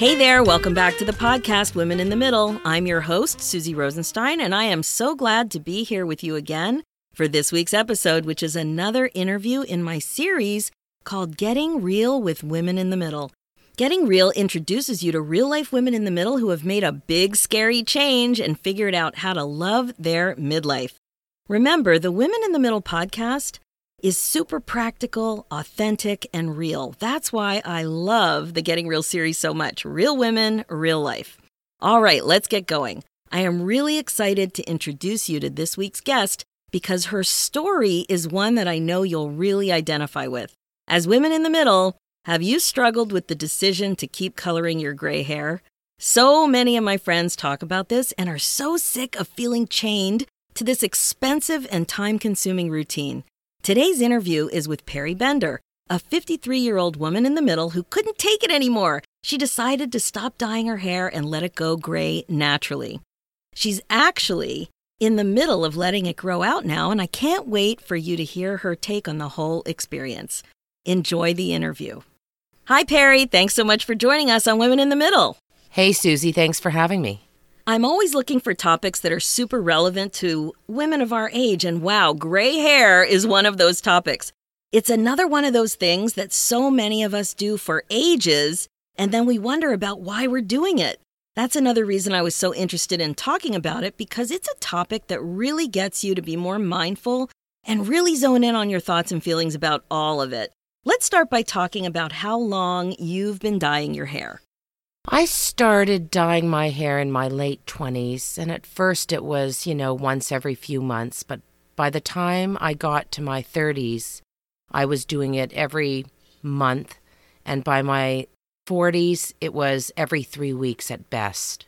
Hey there, welcome back to the podcast Women in the Middle. I'm your host, Suzy Rosenstein, and I am so glad to be here with you again for this week's episode, which is another interview in my series called Getting Real with Women in the Middle. Getting Real introduces you to real life women in the middle who have made a big, scary change and figured out how to love their midlife. Remember, the Women in the Middle podcast is super practical, authentic, and real. That's why I love the Getting Real series so much. Real women, real life. All right, let's get going. I am really excited to introduce you to this week's guest because her story is one that I know you'll really identify with. As women in the middle, have you struggled with the decision to keep coloring your gray hair? So many of my friends talk about this and are so sick of feeling chained to this expensive and time consuming routine. Today's interview is with Perri Bender, a 53 year old woman in the middle who couldn't take it anymore. She decided to stop dyeing her hair and let it go gray naturally. She's actually in the middle of letting it grow out now, and I can't wait for you to hear her take on the whole experience. Enjoy the interview. Hi, Perri. Thanks so much for joining us on Women in the Middle. Hey, Suzy. Thanks for having me. I'm always looking for topics that are super relevant to women of our age, and wow, gray hair is one of those topics. It's another one of those things that so many of us do for ages, and then we wonder about why we're doing it. That's another reason I was so interested in talking about it because it's a topic that really gets you to be more mindful and really zone in on your thoughts and feelings about all of it. Let's start by talking about how long you've been dyeing your hair. I started dyeing my hair in my late 20s, and at first it was, you know, once every few months, but by the time I got to my 30s, I was doing it every month, and by my 40s, it was every three weeks at best.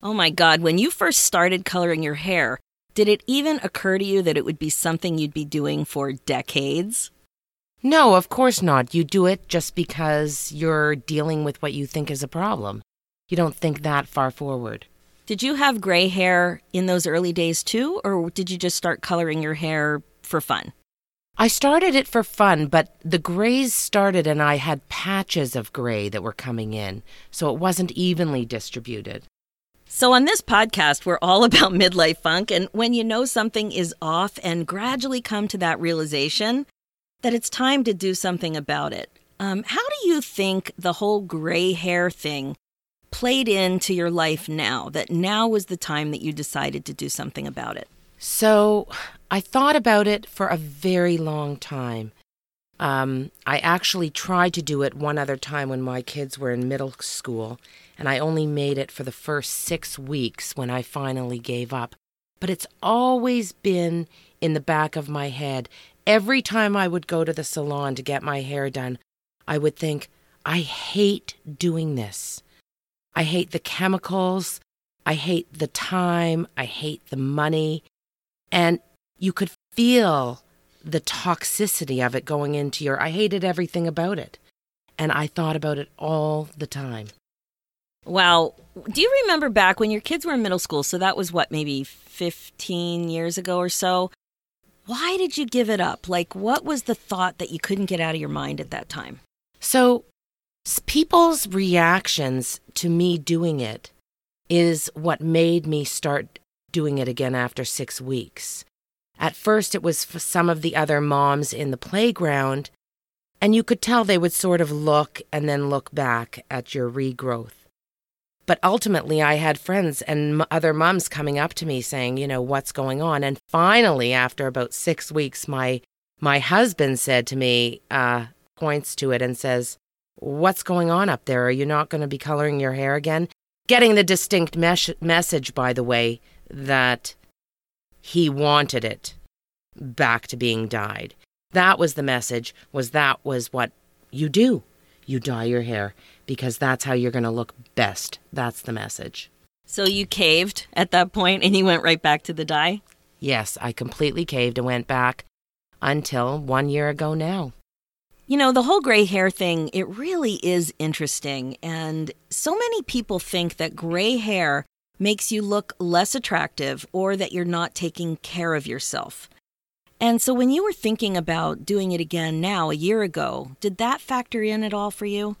Oh my God, when you first started coloring your hair, did it even occur to you that it would be something you'd be doing for decades? No, of course not. You do it just because you're dealing with what you think is a problem. You don't think that far forward. Did you have gray hair in those early days too, or did you just start coloring your hair for fun? I started it for fun, but the grays started and I had patches of gray that were coming in, so it wasn't evenly distributed. So, on this podcast, we're all about midlife funk, and when you know something is off and gradually come to that realization, that it's time to do something about it. Um, how do you think the whole gray hair thing played into your life now, that now was the time that you decided to do something about it? So I thought about it for a very long time. Um, I actually tried to do it one other time when my kids were in middle school, and I only made it for the first six weeks when I finally gave up. But it's always been in the back of my head Every time I would go to the salon to get my hair done, I would think, I hate doing this. I hate the chemicals. I hate the time. I hate the money. And you could feel the toxicity of it going into your. I hated everything about it. And I thought about it all the time. Wow. Do you remember back when your kids were in middle school? So that was what, maybe 15 years ago or so? Why did you give it up? Like, what was the thought that you couldn't get out of your mind at that time? So, people's reactions to me doing it is what made me start doing it again after six weeks. At first, it was for some of the other moms in the playground, and you could tell they would sort of look and then look back at your regrowth. But ultimately, I had friends and other moms coming up to me saying, you know, what's going on? And finally, after about six weeks, my my husband said to me, uh, points to it and says, "What's going on up there? Are you not going to be coloring your hair again?" Getting the distinct mes- message, by the way, that he wanted it back to being dyed. That was the message. Was that was what you do? You dye your hair because that's how you're going to look best. That's the message. So you caved at that point and you went right back to the dye? Yes, I completely caved and went back until one year ago now. You know, the whole gray hair thing, it really is interesting. And so many people think that gray hair makes you look less attractive or that you're not taking care of yourself. And so when you were thinking about doing it again now, a year ago, did that factor in at all for you?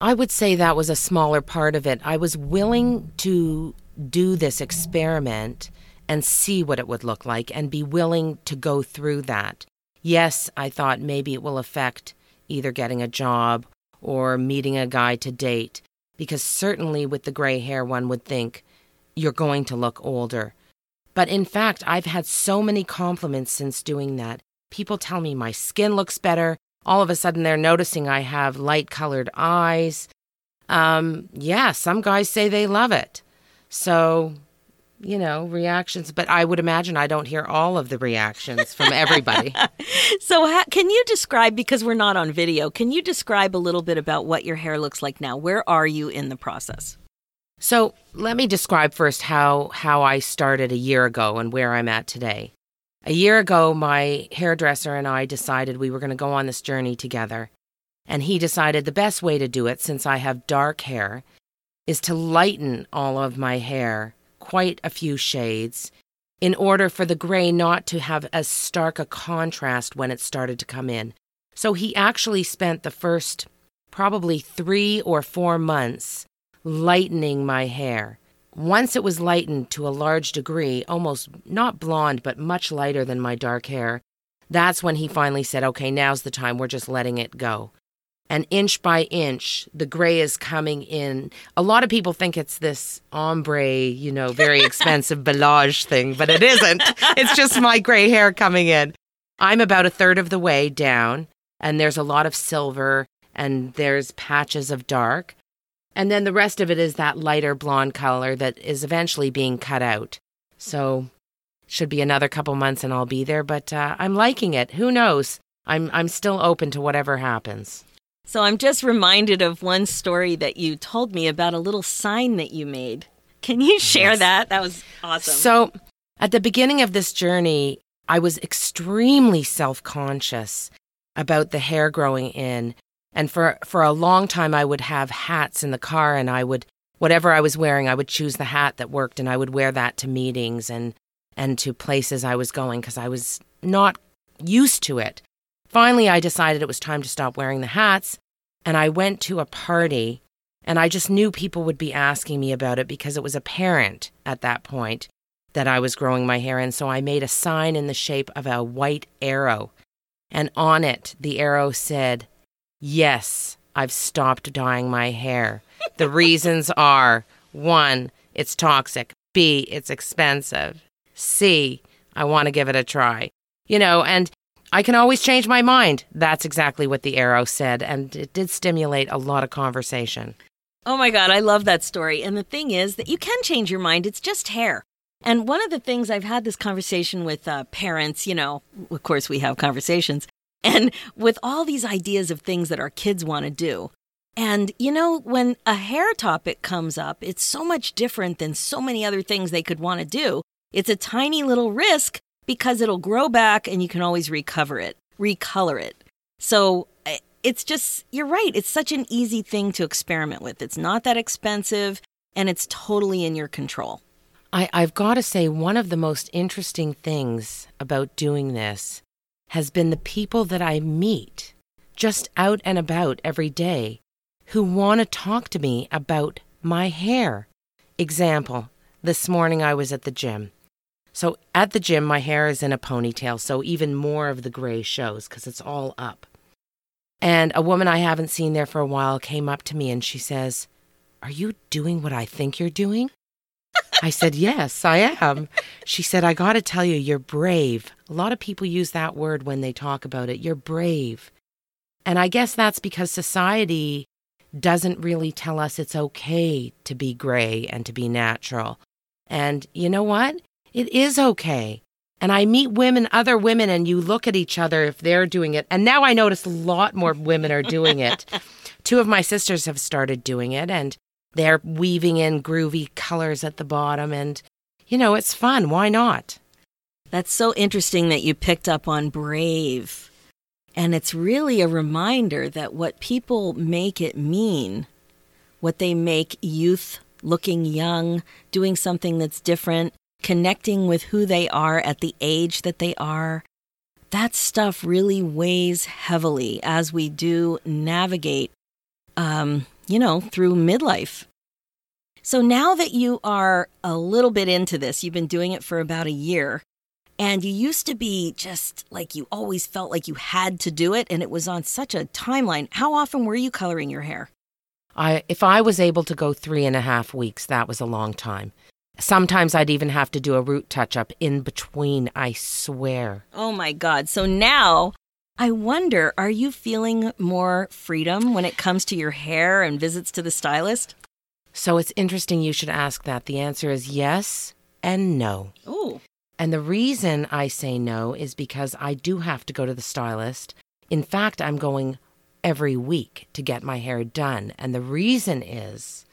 I would say that was a smaller part of it. I was willing to do this experiment and see what it would look like and be willing to go through that. Yes, I thought maybe it will affect either getting a job or meeting a guy to date, because certainly with the gray hair, one would think you're going to look older. But in fact, I've had so many compliments since doing that. People tell me my skin looks better. All of a sudden, they're noticing I have light colored eyes. Um, yeah, some guys say they love it. So you know, reactions, but I would imagine I don't hear all of the reactions from everybody. so, can you describe, because we're not on video, can you describe a little bit about what your hair looks like now? Where are you in the process? So, let me describe first how, how I started a year ago and where I'm at today. A year ago, my hairdresser and I decided we were going to go on this journey together. And he decided the best way to do it, since I have dark hair, is to lighten all of my hair quite a few shades in order for the gray not to have as stark a contrast when it started to come in. So he actually spent the first probably three or four months lightening my hair. Once it was lightened to a large degree, almost not blonde, but much lighter than my dark hair, that's when he finally said, okay, now's the time, we're just letting it go and inch by inch, the gray is coming in. A lot of people think it's this ombre, you know, very expensive balayage thing, but it isn't. It's just my gray hair coming in. I'm about a third of the way down, and there's a lot of silver and there's patches of dark. And then the rest of it is that lighter blonde color that is eventually being cut out. So, should be another couple months and I'll be there, but uh, I'm liking it. Who knows? I'm I'm still open to whatever happens. So I'm just reminded of one story that you told me about a little sign that you made. Can you share yes. that? That was awesome. So, at the beginning of this journey, I was extremely self conscious about the hair growing in. And for, for a long time, I would have hats in the car, and I would, whatever I was wearing, I would choose the hat that worked, and I would wear that to meetings and, and to places I was going because I was not used to it. Finally, I decided it was time to stop wearing the hats, and I went to a party, and I just knew people would be asking me about it because it was apparent at that point that I was growing my hair And So I made a sign in the shape of a white arrow, and on it, the arrow said, Yes, I've stopped dyeing my hair. The reasons are one, it's toxic, B, it's expensive, C, I want to give it a try. You know, and I can always change my mind. That's exactly what the arrow said, and it did stimulate a lot of conversation. Oh my God, I love that story. And the thing is that you can change your mind, it's just hair. And one of the things I've had this conversation with uh, parents, you know, of course, we have conversations, and with all these ideas of things that our kids want to do. And, you know, when a hair topic comes up, it's so much different than so many other things they could want to do. It's a tiny little risk, because it'll grow back and you can always recover it, recolor it. So eh, it's just, you're right. It's such an easy thing to experiment with. It's not that expensive and it's totally in your control. I, I've got to say, one of the most interesting things about doing this has been the people that I meet just out and about every day who want to talk to me about my hair. Example, this morning I was at the gym so at the gym, my hair is in a ponytail, so even more of the gray shows because it's all up. And a woman I haven't seen there for a while came up to me and she says, Are you doing what I think you're doing? I said, Yes, I am. She said, I got to tell you, you're brave. A lot of people use that word when they talk about it. You're brave. And I guess that's because society doesn't really tell us it's okay to be gray and to be natural. And you know what? It is okay. And I meet women, other women, and you look at each other if they're doing it. And now I notice a lot more women are doing it. Two of my sisters have started doing it, and they're weaving in groovy colors at the bottom. And, you know, it's fun. Why not? That's so interesting that you picked up on brave. And it's really a reminder that what people make it mean, what they make youth looking young, doing something that's different, connecting with who they are at the age that they are, that stuff really weighs heavily as we do navigate, um, you know, through midlife. So now that you are a little bit into this, you've been doing it for about a year, and you used to be just like you always felt like you had to do it, and it was on such a timeline. How often were you coloring your hair? I, if I was able to go three and a half weeks, that was a long time. Sometimes I'd even have to do a root touch up in between, I swear. Oh my God. So now I wonder are you feeling more freedom when it comes to your hair and visits to the stylist? So it's interesting you should ask that. The answer is yes and no. Oh. And the reason I say no is because I do have to go to the stylist. In fact, I'm going every week to get my hair done. And the reason is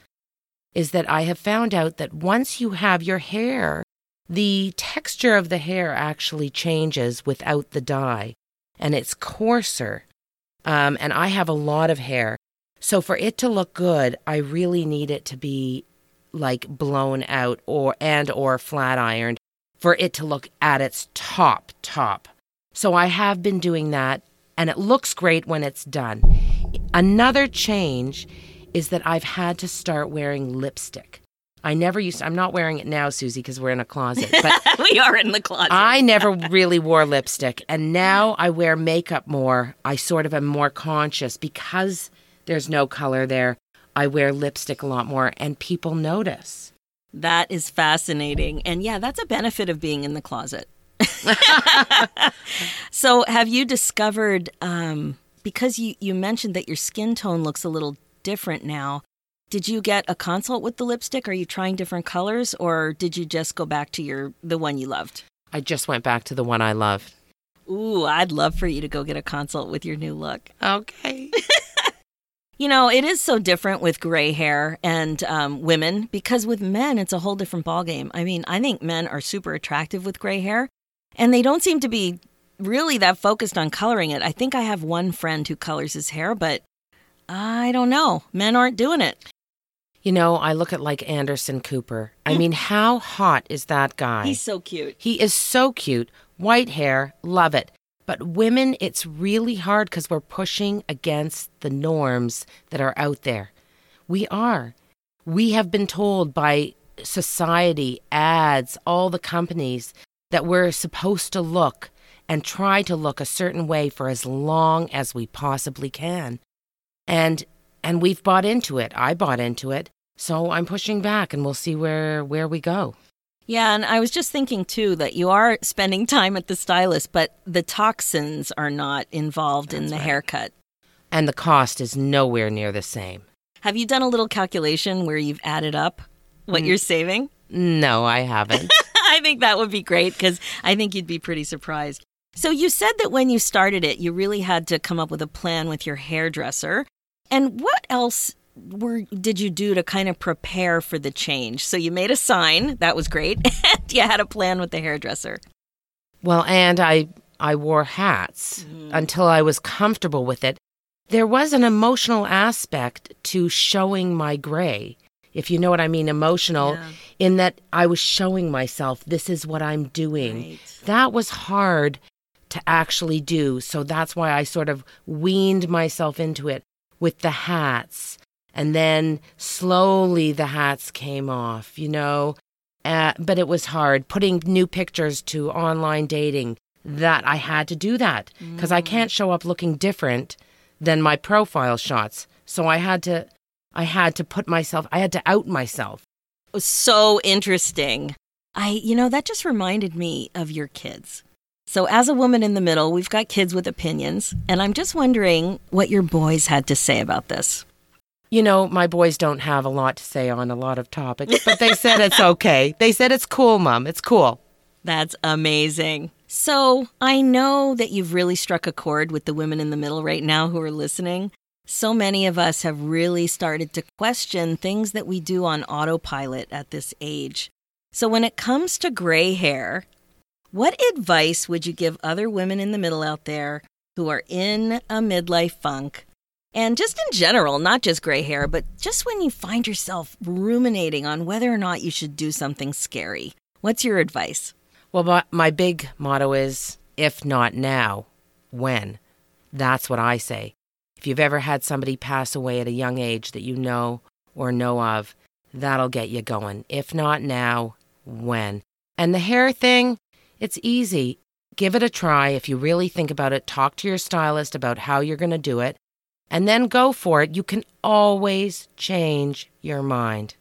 is that I have found out that once you have your hair, the texture of the hair actually changes without the dye and it's coarser. Um, and I have a lot of hair. So for it to look good, I really need it to be like blown out or and or flat ironed for it to look at its top top. So I have been doing that and it looks great when it's done. Another change is that I've had to start wearing lipstick. I never used to, I'm not wearing it now, Suzy, because we're in a closet. But we are in the closet. I never really wore lipstick. And now I wear makeup more. I sort of am more conscious because there's no color there. I wear lipstick a lot more and people notice. That is fascinating. And yeah, that's a benefit of being in the closet. so, have you discovered, um, because you, you mentioned that your skin tone looks a little different now, did you get a consult with the lipstick? Are you trying different colors or did you just go back to your the one you loved? I just went back to the one I loved. Ooh, I'd love for you to go get a consult with your new look. Okay. you know, it is so different with gray hair and um, women because with men, it's a whole different ballgame. I mean, I think men are super attractive with gray hair, and they don't seem to be really that focused on coloring it. I think I have one friend who colors his hair, but I don't know. Men aren't doing it. You know, I look at like Anderson Cooper. I mean, how hot is that guy? He's so cute. He is so cute. White hair, love it. But women, it's really hard because we're pushing against the norms that are out there. We are. We have been told by society, ads, all the companies that we're supposed to look and try to look a certain way for as long as we possibly can. And and we've bought into it. I bought into it. So I'm pushing back and we'll see where where we go. Yeah, and I was just thinking too that you are spending time at the stylist, but the toxins are not involved That's in the right. haircut. And the cost is nowhere near the same. Have you done a little calculation where you've added up what mm. you're saving? No, I haven't. I think that would be great because I think you'd be pretty surprised. So, you said that when you started it, you really had to come up with a plan with your hairdresser. And what else were did you do to kind of prepare for the change? So you made a sign, that was great, and you had a plan with the hairdresser. Well, and I I wore hats mm. until I was comfortable with it. There was an emotional aspect to showing my gray if you know what I mean, emotional, yeah. in that I was showing myself, this is what I'm doing. Right. That was hard to actually do. So that's why I sort of weaned myself into it with the hats. And then slowly the hats came off, you know. Uh, but it was hard putting new pictures to online dating. That I had to do that because mm. I can't show up looking different than my profile shots. So I had to I had to put myself, I had to out myself. Was so interesting. I, you know, that just reminded me of your kids. So, as a woman in the middle, we've got kids with opinions, and I'm just wondering what your boys had to say about this. You know, my boys don't have a lot to say on a lot of topics, but they said it's okay. They said it's cool, Mom. It's cool. That's amazing. So, I know that you've really struck a chord with the women in the middle right now who are listening. so many of us have really started to question things that we do on autopilot at this age. So, when it comes to gray hair, what advice would you give other women in the middle out there who are in a midlife funk? And just in general, not just gray hair, but just when you find yourself ruminating on whether or not you should do something scary. What's your advice? Well, my, my big motto is if not now, when? That's what I say. If you've ever had somebody pass away at a young age that you know or know of, that'll get you going. If not now, when? And the hair thing, it's easy. Give it a try. If you really think about it, talk to your stylist about how you're going to do it, and then go for it. You can always change your mind.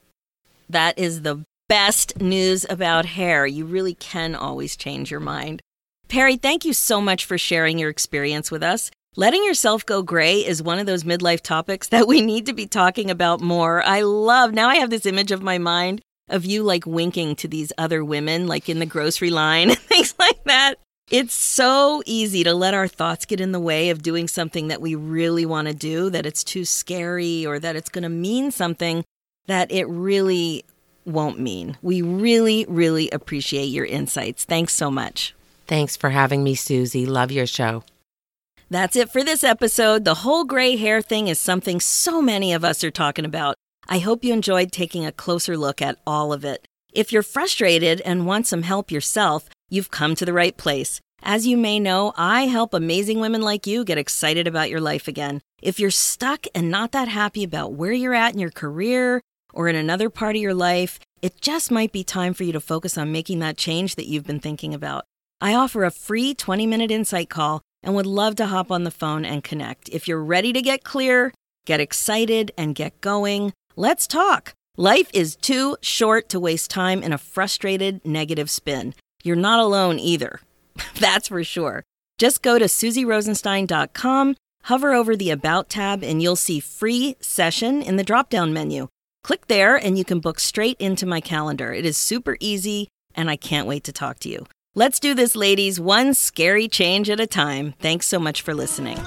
That is the best news about hair. You really can always change your mind. Perri, thank you so much for sharing your experience with us. Letting yourself go gray is one of those midlife topics that we need to be talking about more. I love, now I have this image of my mind of you like winking to these other women, like in the grocery line and things like that. It's so easy to let our thoughts get in the way of doing something that we really want to do, that it's too scary or that it's going to mean something that it really won't mean. We really, really appreciate your insights. Thanks so much. Thanks for having me, Suzy. Love your show. That's it for this episode. The whole gray hair thing is something so many of us are talking about. I hope you enjoyed taking a closer look at all of it. If you're frustrated and want some help yourself, you've come to the right place. As you may know, I help amazing women like you get excited about your life again. If you're stuck and not that happy about where you're at in your career or in another part of your life, it just might be time for you to focus on making that change that you've been thinking about. I offer a free 20 minute insight call and would love to hop on the phone and connect. If you're ready to get clear, get excited, and get going, let's talk. Life is too short to waste time in a frustrated, negative spin. You're not alone either. That's for sure. Just go to suzyrosenstein.com, hover over the About tab, and you'll see free session in the drop down menu. Click there, and you can book straight into my calendar. It is super easy, and I can't wait to talk to you. Let's do this, ladies, one scary change at a time. Thanks so much for listening.